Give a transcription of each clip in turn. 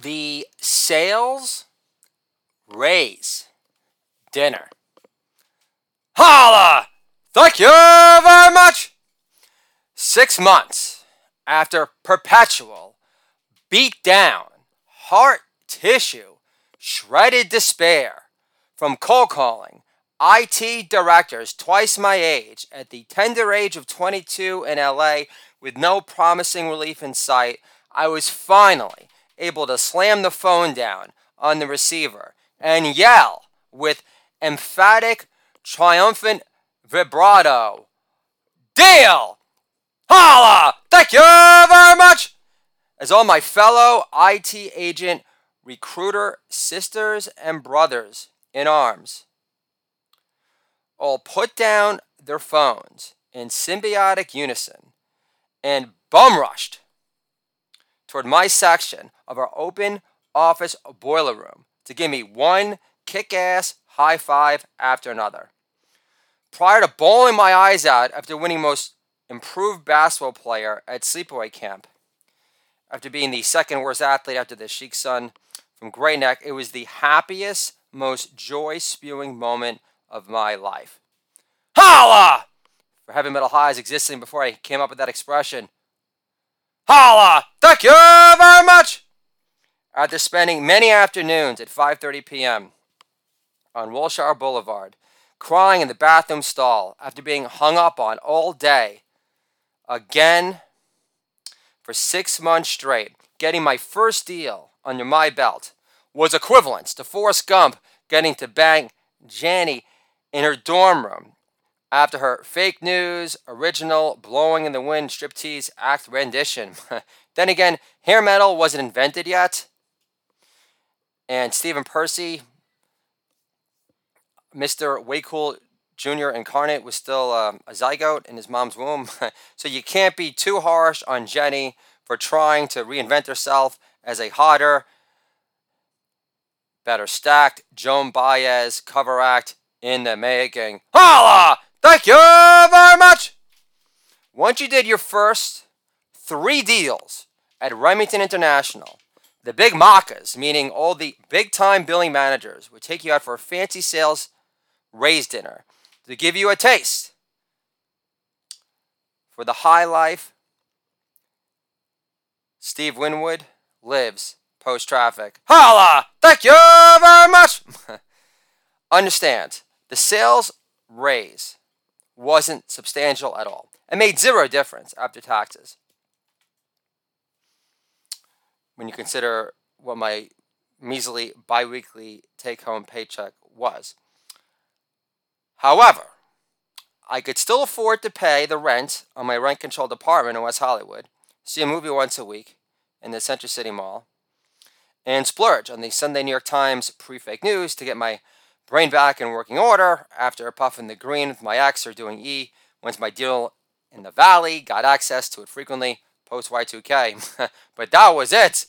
the sales raise dinner. Holla! Thank you very much! Six months after perpetual beat down, heart tissue, shredded despair from cold calling IT directors twice my age at the tender age of 22 in LA with no promising relief in sight, I was finally able to slam the phone down on the receiver and yell with emphatic, triumphant vibrato Deal! Holla! Thank you very much! As all my fellow IT agent recruiter sisters and brothers in arms all put down their phones in symbiotic unison and bum rushed toward my section of our open office boiler room to give me one kick ass high five after another. Prior to bawling my eyes out after winning most improved basketball player at sleepaway camp, after being the second worst athlete after the Sheik's son from Great Neck, it was the happiest, most joy spewing moment of my life. Holla! For heavy metal highs existing before I came up with that expression. Holla! Thank you very much! After spending many afternoons at 5.30 p.m. on Wilshire Boulevard, crying in the bathroom stall after being hung up on all day, again for six months straight, getting my first deal under my belt was equivalent to Forrest Gump getting to bang Jenny in her dorm room after her fake news, original, blowing in the wind striptease act rendition. then again, hair metal wasn't invented yet. And Stephen Pearcy, Mr. Way Cool Jr. incarnate, was still uh, a zygote in his mom's womb. so you can't be too harsh on Jenny for trying to reinvent herself as a hotter, better stacked Joan Baez cover act in the making. Holla! Thank you very much! Once you did your first three deals at Remington International, the big macas, meaning all the big time billing managers, would take you out for a fancy sales raise dinner to give you a taste for the high life Steve Winwood lives post traffic. Holla! Thank you very much! Understand, the sales raise wasn't substantial at all and made zero difference after taxes. When you consider what my measly biweekly take home paycheck was. However, I could still afford to pay the rent on my rent controlled apartment in West Hollywood, see a movie once a week in the Center City Mall, and splurge on the Sunday New York Times pre fake news to get my brain back in working order after puffing the green with my ex or doing E went to my deal in the valley got access to it frequently post Y2K. but that was it.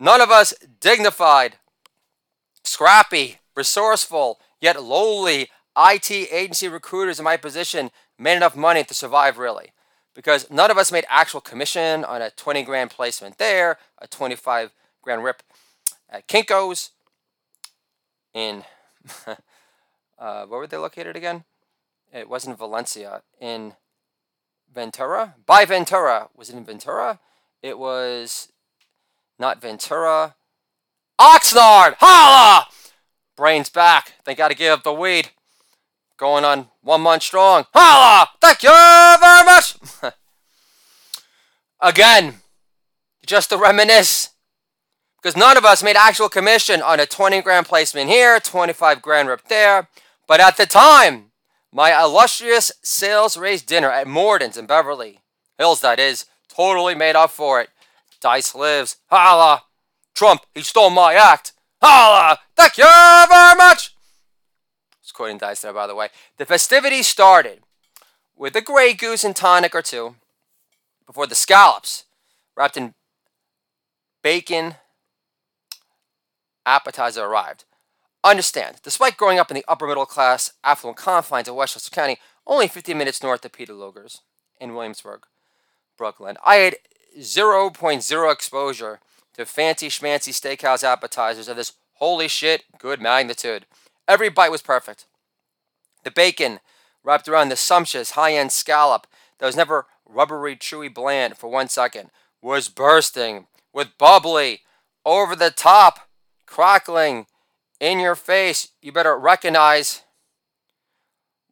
None of us dignified, scrappy, resourceful, yet lowly IT agency recruiters in my position made enough money to survive really. Because none of us made actual commission on a 20 grand placement there, a 25 grand rip at Kinko's in uh, where were they located again? It wasn't Valencia. In Ventura? By Ventura. Was it in Ventura? It was not Ventura. Oxnard! Holla! Brains back. They got to give up the weed. Going on one month strong. Holla! Thank you very much! Again, just to reminisce. Because none of us made actual commission on a 20 grand placement here, 25 grand rip there. But at the time, my illustrious sales raise dinner at Morton's in Beverly Hills, that is, totally made up for it. Dice lives. Holla! Trump, he stole my act. Holla! Thank you very much! It's quoting Dice there, by the way. The festivities started with a Grey Goose and tonic or two before the scallops, wrapped in bacon, appetizer arrived. Understand, despite growing up in the upper middle class, affluent confines of Westchester County, only 15 minutes north of Peter Luger's in Williamsburg, Brooklyn, I had 0.0 exposure to fancy schmancy steakhouse appetizers of this holy shit good magnitude. Every bite was perfect. The bacon wrapped around the sumptuous high end scallop that was never rubbery, chewy bland for one second was bursting with bubbly, over the top, crackling, in your face. You better recognize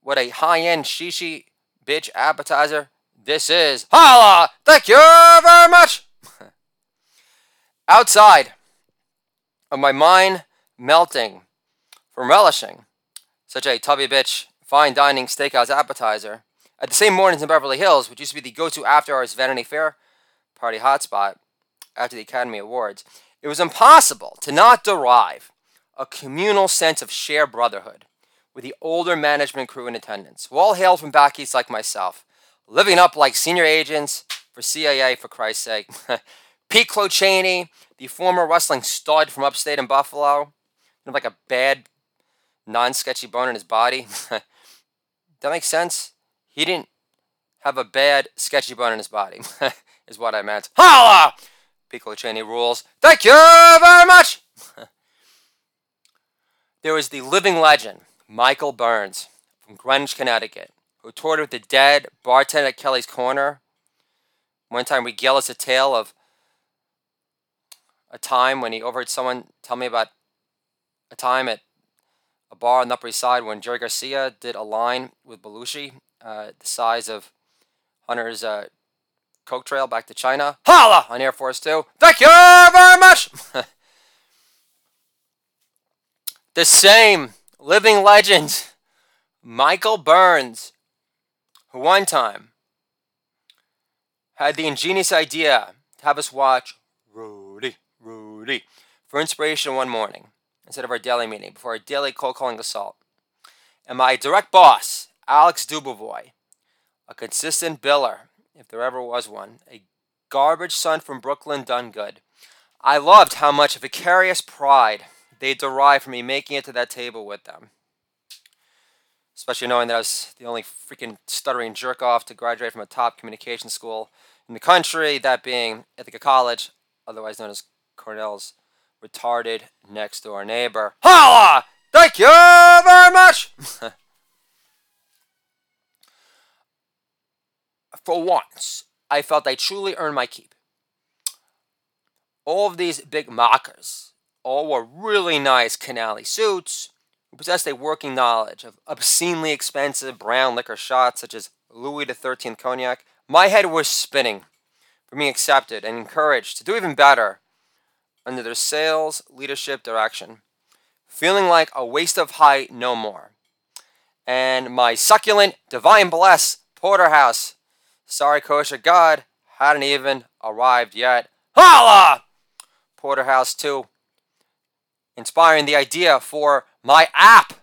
what a high end shishi bitch appetizer this is. Holla! Thank you very much! Outside of my mind melting from relishing such a tubby bitch fine dining steakhouse appetizer at the same Morton's in Beverly Hills, which used to be the go to after hours Vanity Fair party hotspot after the Academy Awards, it was impossible to not derive a communal sense of shared brotherhood with the older management crew in attendance, who all hailed from back east like myself, living up like senior agents for CIA, for Christ's sake. Pete Clochaney, the former wrestling stud from upstate in Buffalo, like a bad, non sketchy bone in his body. that makes sense? He didn't have a bad, sketchy bone in his body, is what I meant. Holla! Pete Clochaney rules. Thank you very much! there was the living legend, Michael Burns, from Greenwich, Connecticut, who toured with the dead bartender at Kelly's Corner. One time, regale us a tale of a time when he overheard someone tell me about a time at a bar on the Upper East Side when Jerry Garcia did a line with Belushi, uh, the size of Hunter's uh, Coke Trail back to China. Holla on Air Force Two. Thank you very much. the same living legend, Michael Burns, who one time had the ingenious idea to have us watch Rudy, Rudy for inspiration one morning instead of our daily meeting before our daily cold calling assault. And my direct boss, Alex Dubovoy, a consistent biller, if there ever was one, a garbage son from Brooklyn done good. I loved how much vicarious pride they derived from me making it to that table with them. Especially knowing that I was the only freaking stuttering jerk off to graduate from a top communication school in the country, that being Ithaca College, otherwise known as Cornell's retarded next door neighbor. Holla! Thank you very much! For once, I felt I truly earned my keep. All of these big mockers all wore really nice canali suits who possessed a working knowledge of obscenely expensive brown liquor shots such as Louis XIII cognac. My head was spinning for being accepted and encouraged to do even better under their sales leadership direction, feeling like a waste of height no more. And my succulent, divine bless porterhouse, sorry kosher God, hadn't even arrived yet. Holla! Porterhouse 2, inspiring the idea for my app,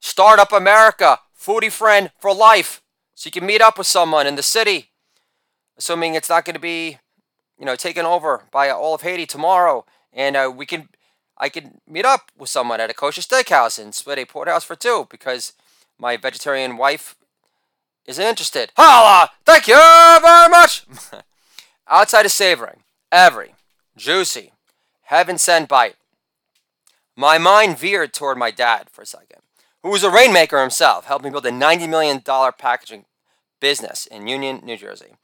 Startup America, Foodie Friend for Life, so you can meet up with someone in the city, assuming it's not going to be you know, taken over by all of Haiti tomorrow, and uh, we can, I can meet up with someone at a kosher steakhouse and split a porterhouse for two because my vegetarian wife isn't interested. Holla! Thank you very much. Outside of savoring every juicy, heaven sent bite, my mind veered toward my dad for a second, who was a rainmaker himself, helping build a $90 million packaging business in Union, New Jersey.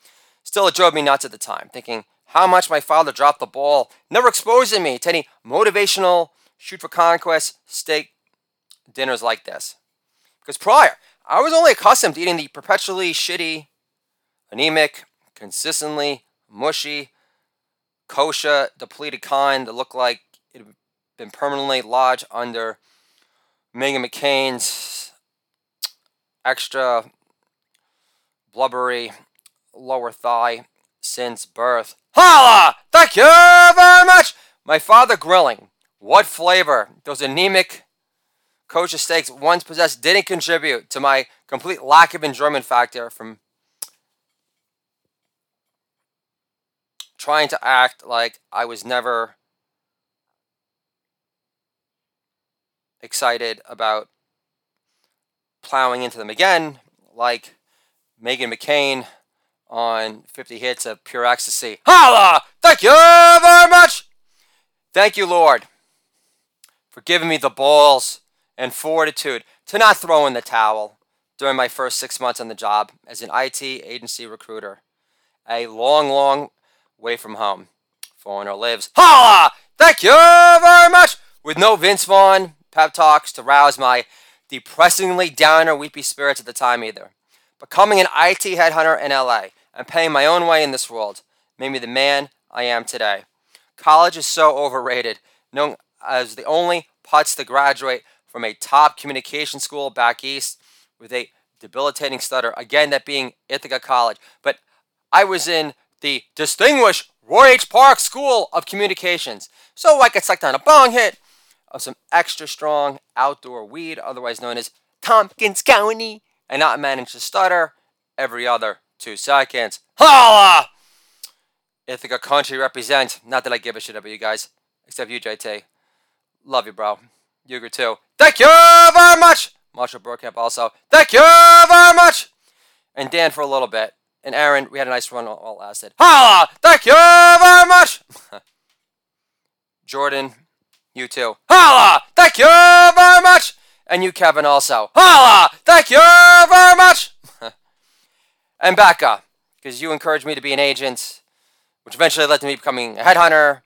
Still, it drove me nuts at the time, thinking how much my father dropped the ball, never exposing me to any motivational shoot for conquest steak dinners like this. Because prior, I was only accustomed to eating the perpetually shitty, anemic, consistently mushy, kosher, depleted kind that looked like it had been permanently lodged under Meghan McCain's extra blubbery lower thigh since birth. Holla! Thank you very much! My father grilling. What flavor those anemic kosher steaks once possessed didn't contribute to my complete lack of enjoyment factor from trying to act like I was never excited about plowing into them again, like Meghan McCain on 50 hits of pure ecstasy. Holla! Thank you very much! Thank you, Lord, for giving me the balls and fortitude to not throw in the towel during my first six months on the job as an IT agency recruiter. A long, long way from home. Foreigner lives. Holla! Thank you very much! With no Vince Vaughn pep talks to rouse my depressingly downer, weepy spirits at the time either. Becoming an IT headhunter in LA and paying my own way in this world made me the man I am today. College is so overrated, known as the only putz to graduate from a top communication school back east with a debilitating stutter. Again, that being Ithaca College. But I was in the distinguished Roy H. Park School of Communications. So I could suck down a bong hit of some extra strong outdoor weed, otherwise known as Tompkins County, and not manage to stutter every other two seconds. Holla! Ithaca Country represent. Not that I give a shit about you guys, except you, JT. Love you, bro. Uger too. Thank you very much. Marshall Burkamp also. Thank you very much. And Dan for a little bit. And Aaron, we had a nice run all lasted. Holla! Thank you very much. Jordan, you too. Holla! Thank you very much. And you, Kevin, also. Holla! Thank you very much. and Becca, because you encouraged me to be an agent, which eventually led to me becoming a headhunter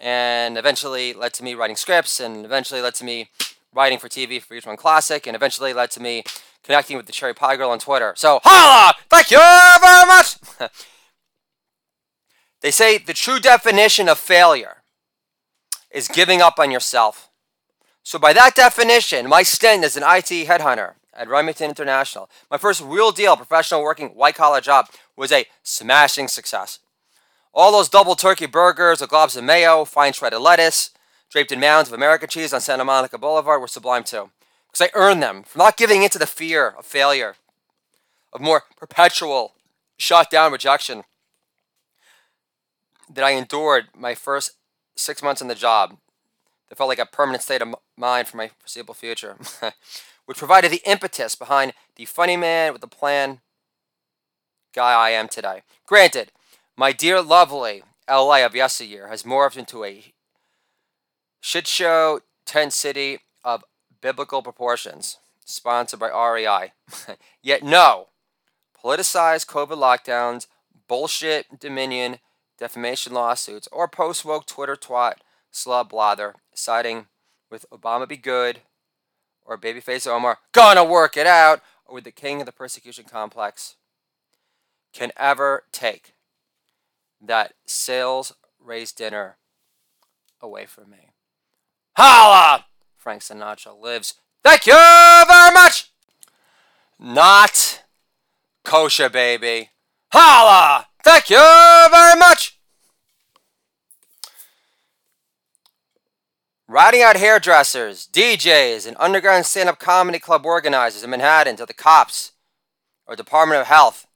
and eventually led to me writing scripts, and eventually led to me writing for TV for VH1 Classic, and eventually led to me connecting with the Cherry Pie Girl on Twitter. So, holla! Thank you very much! they say the true definition of failure is giving up on yourself. So, by that definition, my stint as an IT headhunter at Remington International, my first real deal professional working white collar job, was a smashing success. All those double turkey burgers with globs of mayo, fine shredded lettuce, draped in mounds of American cheese on Santa Monica Boulevard were sublime too. Because I earned them for not giving in to the fear of failure, of more perpetual shut down rejection that I endured my first six months in the job. That felt like a permanent state of mind for my foreseeable future, which provided the impetus behind the funny man with the plan guy I am today. Granted, my dear lovely LA of yesteryear has morphed into a shit show tent city of biblical proportions, sponsored by REI. Yet no, politicized COVID lockdowns, bullshit Dominion, defamation lawsuits, or post woke Twitter twat slub blather siding with Obama be good or babyface Omar gonna work it out or with the king of the persecution complex can ever take that sales raised dinner away from me. Holla! Frank Sinatra lives. Thank you very much! Not kosher, baby. Holla! Thank you very much! Riding out hairdressers, DJs, and underground stand up comedy club organizers in Manhattan to the cops or Department of Health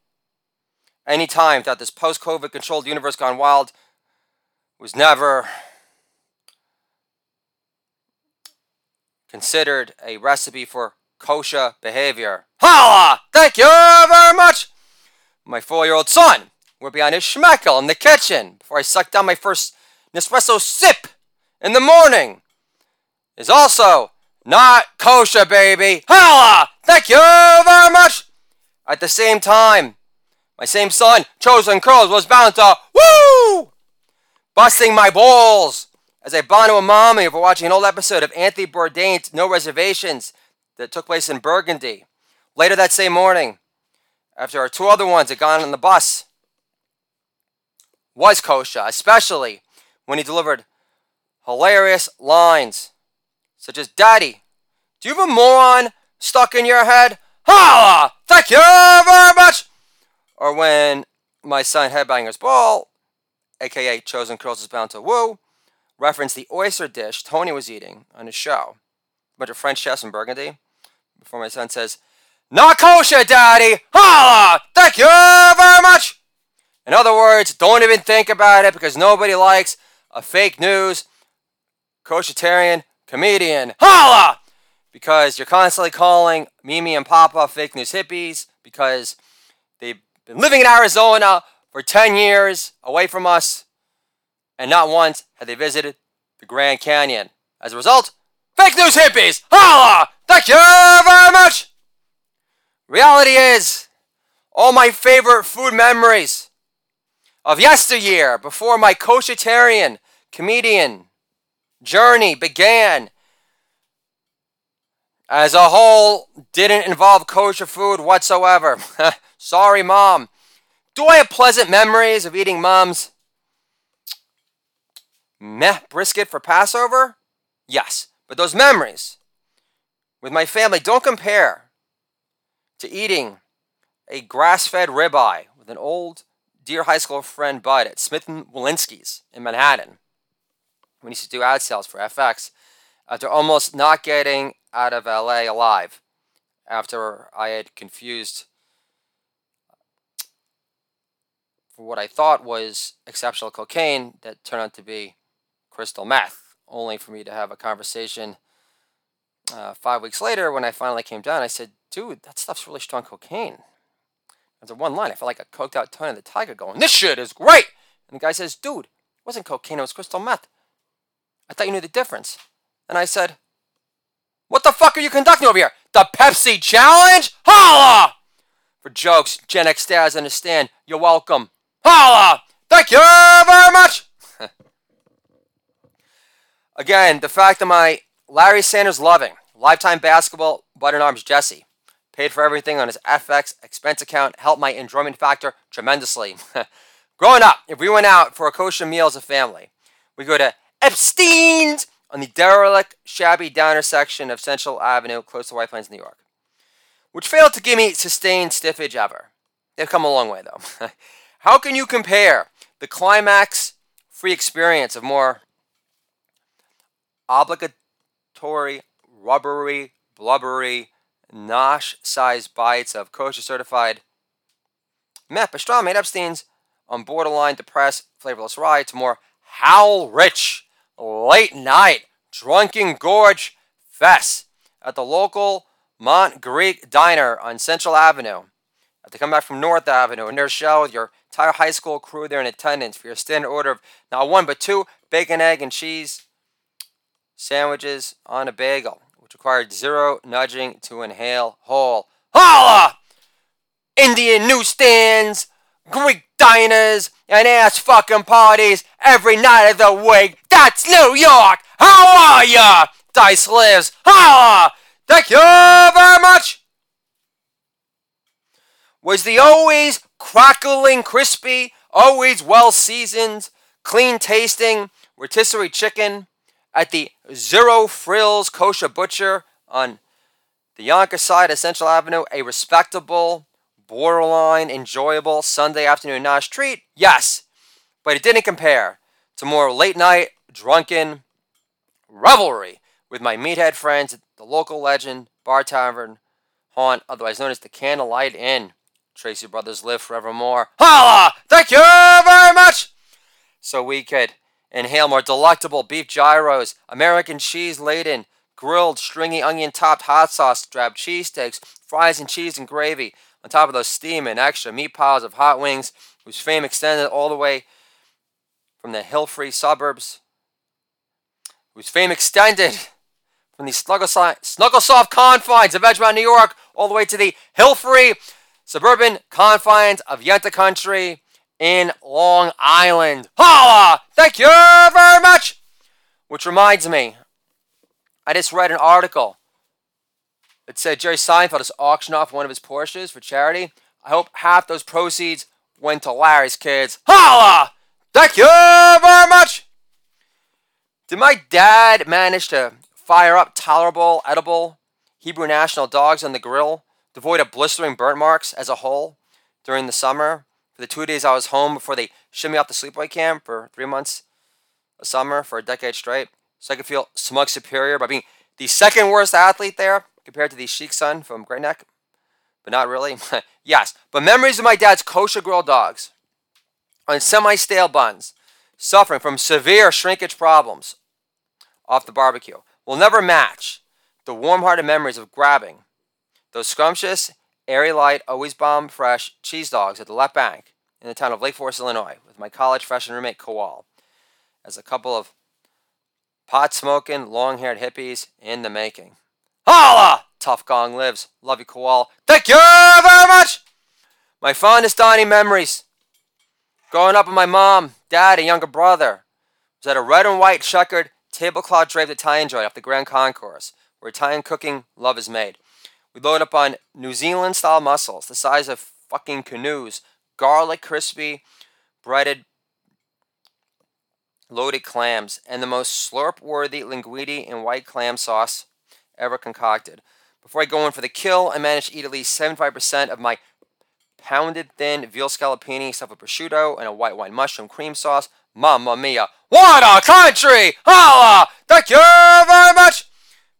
any time that this post COVID controlled universe gone wild was never considered a recipe for kosher behavior. Holla! Thank you very much! My four year old son were behind his schmeckel in the kitchen before I sucked down my first Nespresso sip in the morning. Is also not kosher, baby. Holla! Thank you very much! At the same time, my same son, Chosen Curls, was bound to woo! Busting my balls as I bond to a mommy over watching an old episode of Anthony Bourdain's No Reservations that took place in Burgundy. Later that same morning, after our two other ones had gone on the bus, was Kosha, especially when he delivered hilarious lines such as, Daddy, do you have a moron stuck in your head? Holla! Thank you very much! Or when my son Headbangers Ball, aka Chosen Curls is Bound to Woo, referenced the oyster dish Tony was eating on his show. A bunch of French chefs in Burgundy. Before my son says, Not kosher, Daddy! Holla! Thank you very much! In other words, don't even think about it because nobody likes a fake news koshertarian comedian. Holla! Because you're constantly calling Mimi and Papa fake news hippies because they been living in Arizona for 10 years away from us, and not once have they visited the the Grand Canyon. As a result, fake news hippies! Holla! Thank you very much! Reality is, all my favorite food memories of yesteryear, before my koshitarian comedian journey began, as a whole, didn't involve kosher food whatsoever. Sorry, mom. Do I have pleasant memories of eating mom's meh brisket for Passover? Yes, but those memories with my family don't compare to eating a grass fed ribeye with an old dear high school friend Bud at Smith and Wollensky's in Manhattan. We used to do ad sales for FX after almost not getting out of LA alive after I had confused for what I thought was exceptional cocaine that turned out to be crystal meth, only for me to have a conversation uh, five weeks later when I finally came down. I said, dude, that stuff's really strong cocaine. There's a one line. I felt like a coked out Tony the Tiger going, this shit is great. And the guy says, dude, it wasn't cocaine, it was crystal meth. I thought you knew the difference. And I said, what the fuck are you conducting over here? The Pepsi Challenge? Holla! For jokes, Gen X stars understand. You're welcome. Holla! Thank you very much! Again, the fact that my Larry Sanders loving, lifetime basketball, button arms Jesse, paid for everything on his FX expense account, helped my enjoyment factor tremendously. Growing up, if we went out for a kosher meal as a family, we go to Epstein's on the derelict, shabby downer section of Central Avenue, close to White Plains, New York, which failed to give me sustained stiffage ever. They've come a long way, though. How can you compare the climax free experience of more obligatory, rubbery, blubbery, nosh sized bites of kosher certified meth pastrami Epstein's on borderline depressed, flavorless rye to more howl rich, late night, drunken gorge fest at the local Mont Greek Diner on Central Avenue. Have to come back from North Avenue and their show with your entire high school crew there in attendance for your standard order of not one but two bacon, egg, and cheese sandwiches on a bagel, which required zero nudging to inhale whole. Holla! Indian newsstands, Greek diners, and ass fucking parties every night of the week. That's New York! How are ya? Dice lives. Holla! Thank you very much! Was the always crackling crispy, always well seasoned, clean tasting rotisserie chicken at the Zero Frills Kosher Butcher on the Yonkers side of Central Avenue a respectable, borderline enjoyable Sunday afternoon nice treat? Yes, but it didn't compare to more late night, drunken revelry with my meathead friends at the local legend bar tavern haunt, otherwise known as the Candlelight Inn. Tracy Brothers live forevermore. Holla! Thank you very much! So we could inhale more delectable beef gyros, American cheese laden, grilled, stringy onion topped hot sauce, drab cheesesteaks, fries and cheese and gravy, on top of those steaming extra meat piles of hot wings, whose fame extended all the way from the hill free suburbs, whose fame extended from the snuggle soft confines of Edgemont, New York, all the way to the hill free suburban confines of Yenta country in Long Island. Holla! Thank you very much! Which reminds me, I just read an article that said Jerry Seinfeld is auctioning off one of his Porsches for charity. I hope half those proceeds went to Larry's kids. Holla! Thank you very much! Did my dad manage to fire up tolerable, edible Hebrew national dogs on the grill, devoid of blistering burnt marks as a whole, during the summer? For the two days I was home before they shipped me off to sleepaway camp for three months a summer for a decade straight, so I could feel smug superior by being the second worst athlete there compared to the Sheik son from Great Neck, but not really. yes, but memories of my dad's kosher grilled dogs on semi-stale buns, suffering from severe shrinkage problems off the barbecue, will never match the warm-hearted memories of grabbing those scrumptious, airy light, always bomb fresh cheese dogs at the left bank in the town of Lake Forest, Illinois, with my college freshman roommate Kowal, as a couple of Pot smoking, long haired hippies in the making. Holla! Tuff Gong lives. Love you, Koala. Thank you very much! My fondest dining memories. Growing up with my mom, dad, and younger brother was at a red and white checkered tablecloth draped Italian joint off the Grand Concourse, where Italian cooking love is made. We load up on New Zealand style mussels, the size of fucking canoes, garlic crispy, breaded loaded clams, and the most slurp worthy linguine and white clam sauce ever concocted. Before I go in for the kill, I managed to eat at least 75% of my pounded thin veal scallopini stuffed with prosciutto and a white wine mushroom cream sauce. Mamma mia. What a country! Holla! Thank you very much!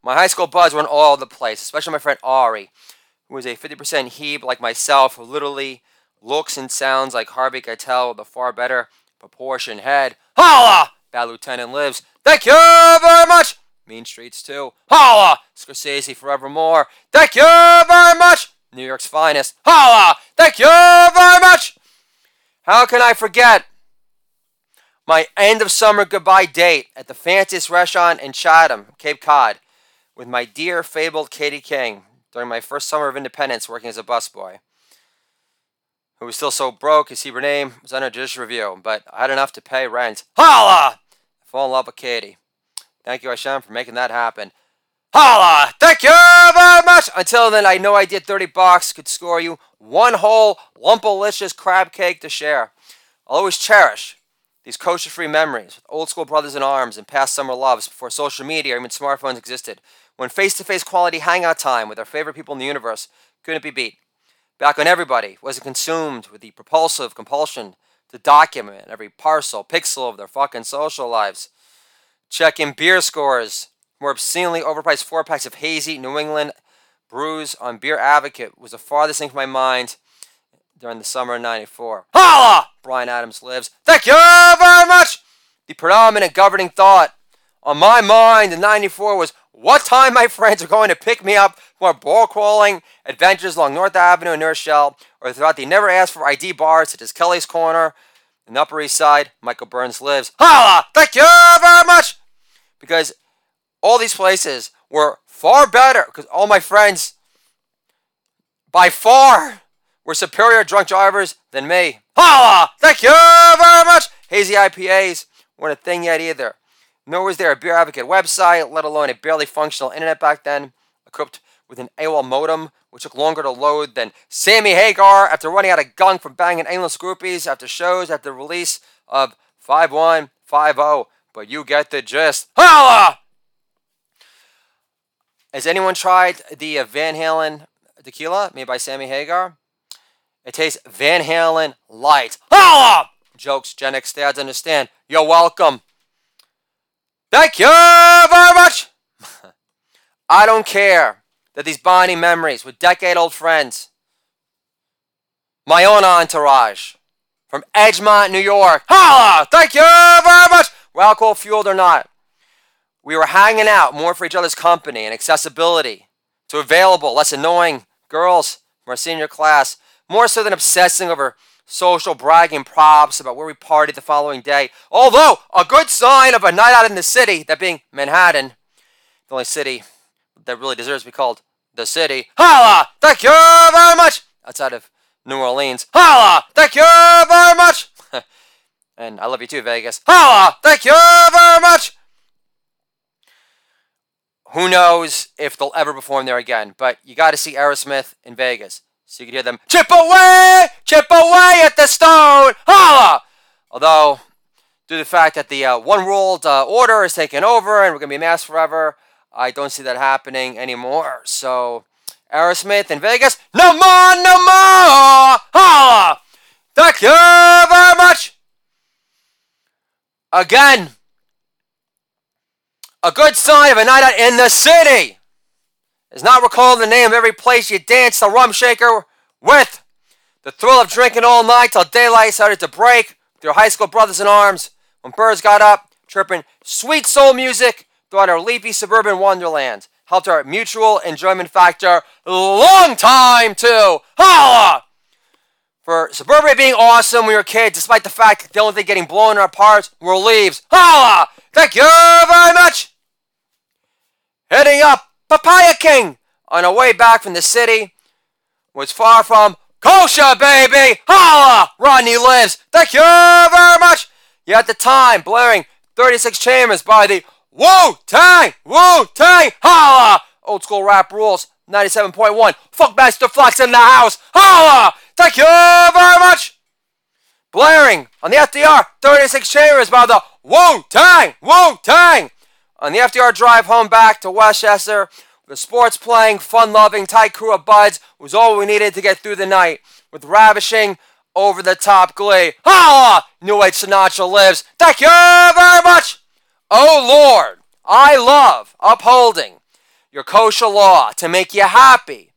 My high school buds were in all the place, especially my friend Ari, who is a 50% Hebe like myself, who literally looks and sounds like Harvey Keitel with a far better proportioned head. Holla! Bad Lieutenant lives. Thank you very much! Mean Streets too. Holla! Scorsese forevermore. Thank you very much! New York's finest. Holla! Thank you very much! How can I forget my end of summer goodbye date at the fanciest restaurant in Chatham, Cape Cod, with my dear fabled Katie King during my first summer of independence working as a busboy, who was still so broke his Hebrew name was under judicial review, but I had enough to pay rent. Holla! I fall in love with Katie. Thank you, Hashem, for making that happen. Holla! Thank you very much! Until then, I know I did 30 bucks could score you one whole lumpalicious crab cake to share. I'll always cherish these kosher free memories with old school brothers in arms and past summer loves before social media or even smartphones existed, when face to face quality hangout time with our favorite people in the universe couldn't be beat. Back when everybody wasn't consumed with the propulsive compulsion to document every parcel, pixel of their fucking social lives. Check in beer scores. More obscenely overpriced four packs of hazy New England brews on Beer Advocate was the farthest thing from my mind during the summer of 94. Holla! Bryan Adams lives. Thank you very much! The predominant governing thought on my mind in 94 was what time my friends are going to pick me up for ball crawling adventures along North Avenue in New or throughout the never asked for ID bars such as Kelly's Corner in the Upper East Side. Michael Burns lives. Holla! Thank you very much! Because all these places were far better because all my friends by far were superior drunk drivers than me. Holla! Thank you very much! Hazy IPAs weren't a thing yet either. Nor was there a Beer Advocate website, let alone a barely functional internet back then, equipped with an AOL modem, which took longer to load than Sammy Hagar after running out of gunk from banging endless groupies after shows after the release of 5150. But you get the gist. Holla! Has anyone tried the uh, Van Halen tequila made by Sammy Hagar? It tastes Van Halen light. Holla! Jokes Gen X dads understand. You're welcome. Thank you very much. I don't care that these bonding memories with decade old friends, my own entourage from Edgemont, New York. Holla! Thank you very much. Well, alcohol fueled or not, we were hanging out more for each other's company and accessibility to available, less annoying girls from our senior class more so than obsessing over social bragging props about where we partied the following day. Although, a good sign of a night out in the city, that being Manhattan, the only city that really deserves to be called the city. Holla! Thank you very much! Outside of New Orleans. Holla! Thank you very much! and I love you too, Vegas. Holla! Thank you very much! Who knows if they'll ever perform there again, but you got to see Aerosmith in Vegas. So you can hear them chip away, chip away at the stone, holla! Although, due to the fact that the uh, one world uh, order is taking over and we're going to be masked forever, I don't see that happening anymore. So, Aerosmith in Vegas, no more, no more, holla! Thank you very much! Again, a good sign of a night out in the city is not recalling the name of every place you danced the rum shaker with. The thrill of drinking all night till daylight started to break with your high school brothers in arms when birds got up, chirping sweet soul music throughout our leafy suburban wonderland. Helped our mutual enjoyment factor long time too. Holla! For suburbia being awesome when we were kids, despite the fact that the only thing getting blown apart were leaves. Holla! Thank you very much! Making on our way back from the city was far from kosher, baby. Holla! Rodney lives. Thank you very much. Yet at the time, blaring 36 Chambers by the Wu Tang, Wu Tang, holla! Old school rap rules, 97.1. Funkmaster Flex in the house, holla! Thank you very much. Blaring on the FDR, 36 Chambers by the Wu Tang, Wu Tang. On the FDR drive home back to Westchester, the sports playing, fun loving, tight crew of buds was all we needed to get through the night. With ravishing, over the top glee. Holla! New Age Sinatra lives. Thank you very much. Oh Lord, I love upholding your kosher law to make you happy,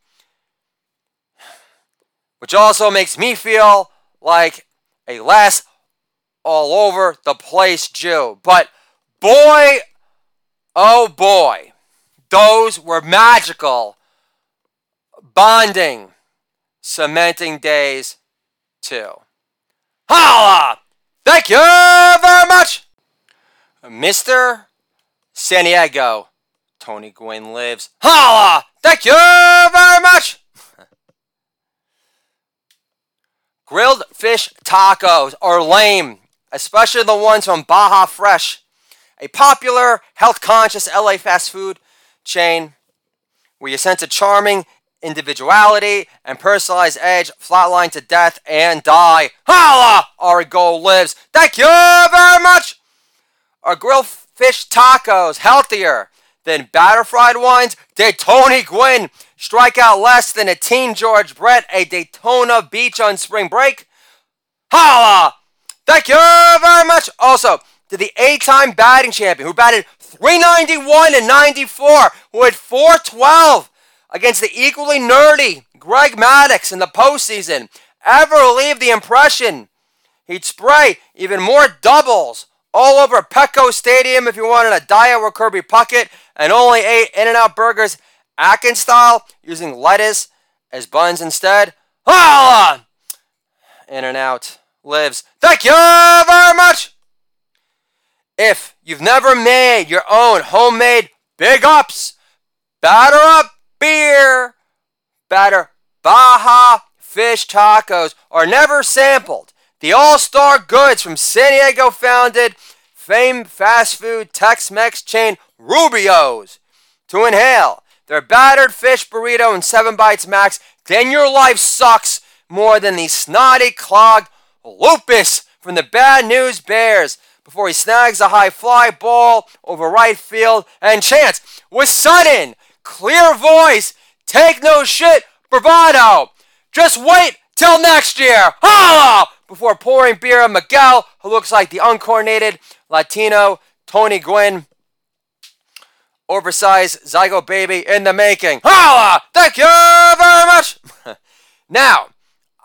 which also makes me feel like a less all over the place Jew. But boy, oh boy, those were magical, bonding, cementing days too. Holla! Thank you very much! Mr. San Diego, Tony Gwynn lives. Holla! Thank you very much! Grilled fish tacos are lame, especially the ones from Baja Fresh, a popular health conscious LA fast food chain where you sense a charming individuality and personalized edge flatline to death and die. Holla! Our goal lives. Thank you very much! Our grilled fish tacos healthier than batter fried ones? Did Tony Gwynn strike out less than a teen George Brett at Daytona Beach on spring break? Holla! Thank you very much. Also, to the eight-time batting champion who batted 391 and 94, who had 412 against the equally nerdy Greg Maddux in the postseason, ever leave the impression he'd spray even more doubles all over Petco Stadium if you wanted a diet with Kirby Puckett and only ate In-N-Out burgers Atkins style using lettuce as buns instead? Holla! In-N-Out lives. Thank you very much! If you've never made your own homemade big ups, batter up beer, batter Baja fish tacos, are never sampled. The all star goods from San Diego founded famed fast food Tex Mex chain Rubio's to inhale their battered fish burrito and 7 bites max, then your life sucks more than the snotty clogged lupus from the Bad News Bears before he snags a high fly ball over right field and chants with sudden, clear voice, take no shit, bravado. Just wait till next year. Holla! before pouring beer on Miguel, who looks like the uncoordinated Latino Tony Gwynn. Oversized Zygo baby in the making. Holla! Thank you very much! now,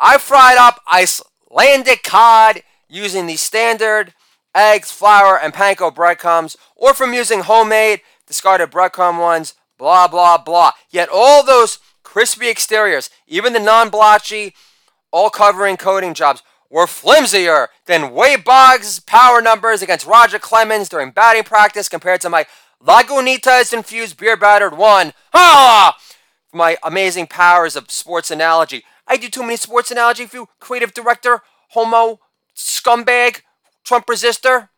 I fried up Icelandic cod using the standard eggs, flour, and panko breadcrumbs, or from using homemade discarded breadcrumb ones, blah, blah, blah. Yet all those crispy exteriors, even the non-blotchy, all covering coating jobs, were flimsier than Wade Boggs' power numbers against Roger Clemens during batting practice compared to my Lagunitas infused beer battered one. Ha! For my amazing powers of sports analogy. I do too many sports analogy for you, creative director, homo, scumbag, Trump resistor.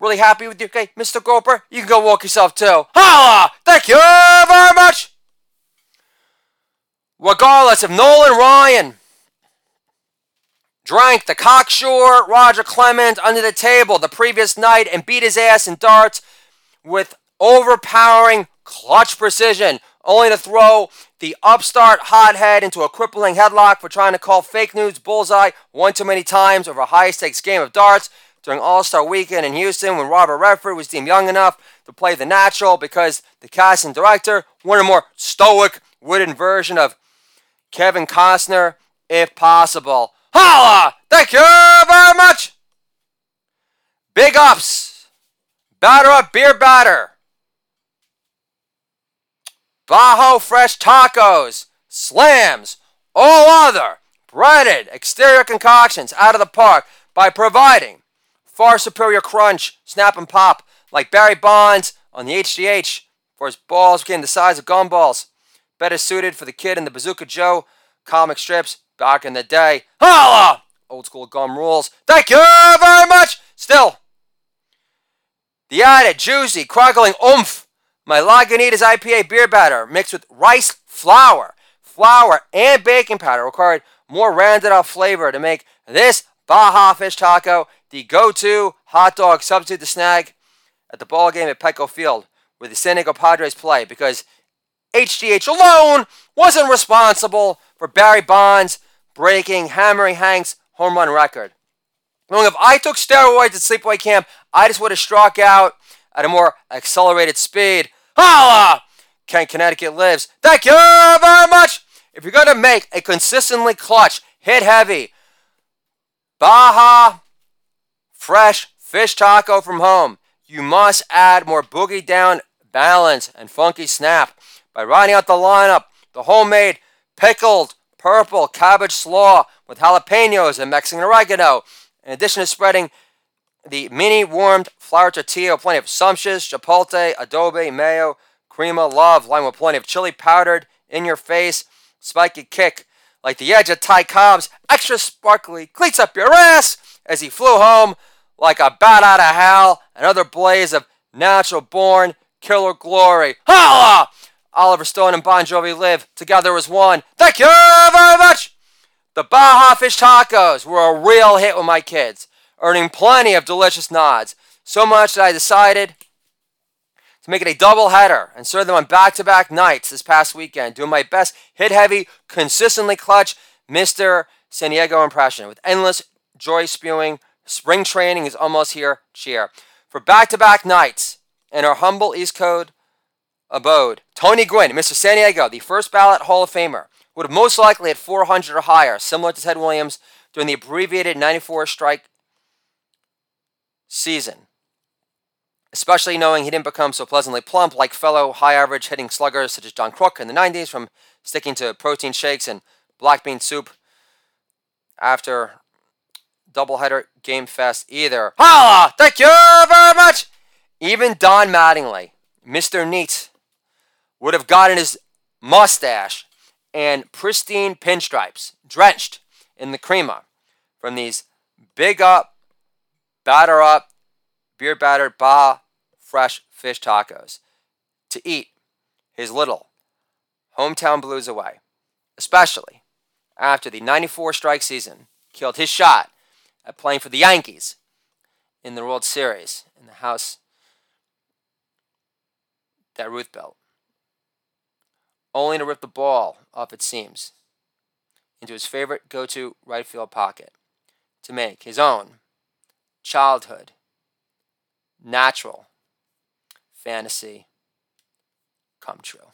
Really happy with you, okay, Mr. Goper? You can go walk yourself too. Holla! Thank you very much! Regardless of Nolan Ryan drank the cocksure Roger Clemens under the table the previous night and beat his ass in darts with overpowering clutch precision, only to throw the upstart hothead into a crippling headlock for trying to call fake news bullseye one too many times over a high stakes game of darts during All Star weekend in Houston when Robert Redford was deemed young enough to play the natural because the casting director wanted a more stoic, wooden version of Kevin Costner if possible. Holla! Thank you very much! Big ups! Batter up beer batter! Baja Fresh Tacos! Slams! All other breaded exterior concoctions out of the park by providing far superior crunch, snap and pop like Barry Bonds on the HGH for his balls getting the size of gumballs. better suited for the kid in the Bazooka Joe comic strips back in the day. Holla! Old school gum rules. Thank you very much. Still, the added, juicy, crackling oomph. My Lagunitas IPA beer batter mixed with rice flour, flour, and baking powder required more rounded out flavor to make this Baja Fish Taco the go to hot dog substitute to snag at the ball game at Petco Field where the San Diego Padres play because HGH alone wasn't responsible for Barry Bonds breaking Hammering Hank's home run record. Knowing if I took steroids at sleepaway camp, I just would have struck out at a more accelerated speed. Holla! Kent, Connecticut lives. Thank you very much. If you're going to make a consistently clutch, hit heavy, Baja fresh fish taco from home, you must add more boogie down balance and funky snap by riding out the lineup. The homemade pickled purple cabbage slaw with jalapenos and Mexican oregano. In addition to spreading the mini warmed flour tortilla plenty of sumptuous chipotle, adobo, mayo, crema, love, lined with plenty of chili powdered in your face, spiky kick like the edge of Ty Cobb's extra sparkly cleats up your ass as he flew home like a bat out of hell, another blaze of natural born killer glory. Holla! Oliver Stone and Bon Jovi live together as one. Thank you very much! The Baja Fish Tacos were a real hit with my kids, earning plenty of delicious nods. So much that I decided to make it a double header and serve them on back to back nights this past weekend, doing my best hit heavy, consistently clutch Mr. San Diego impression with endless joy spewing. Spring training is almost here. Cheer. For back to back nights in our humble East Coast abode, Tony Gwynn, Mr. San Diego, the first ballot Hall of Famer, would have most likely had 400 or higher, similar to Ted Williams during the abbreviated 94 strike season especially knowing he didn't become so pleasantly plump like fellow high average hitting sluggers such as John Kruk in the 90s from sticking to protein shakes and black bean soup after doubleheader game fest either. Holla! Thank you very much! Even Don Mattingly, Mr. Neat, would have gotten his mustache and pristine pinstripes drenched in the crema from these big up, batter up, beer battered ba fresh fish tacos to eat his little hometown blues away, especially after the 94 strike season killed his shot at playing for the Yankees in the World Series in the house that Ruth built, only to rip the ball off its seams into his favorite go to right field pocket to make his own childhood natural fantasy come true.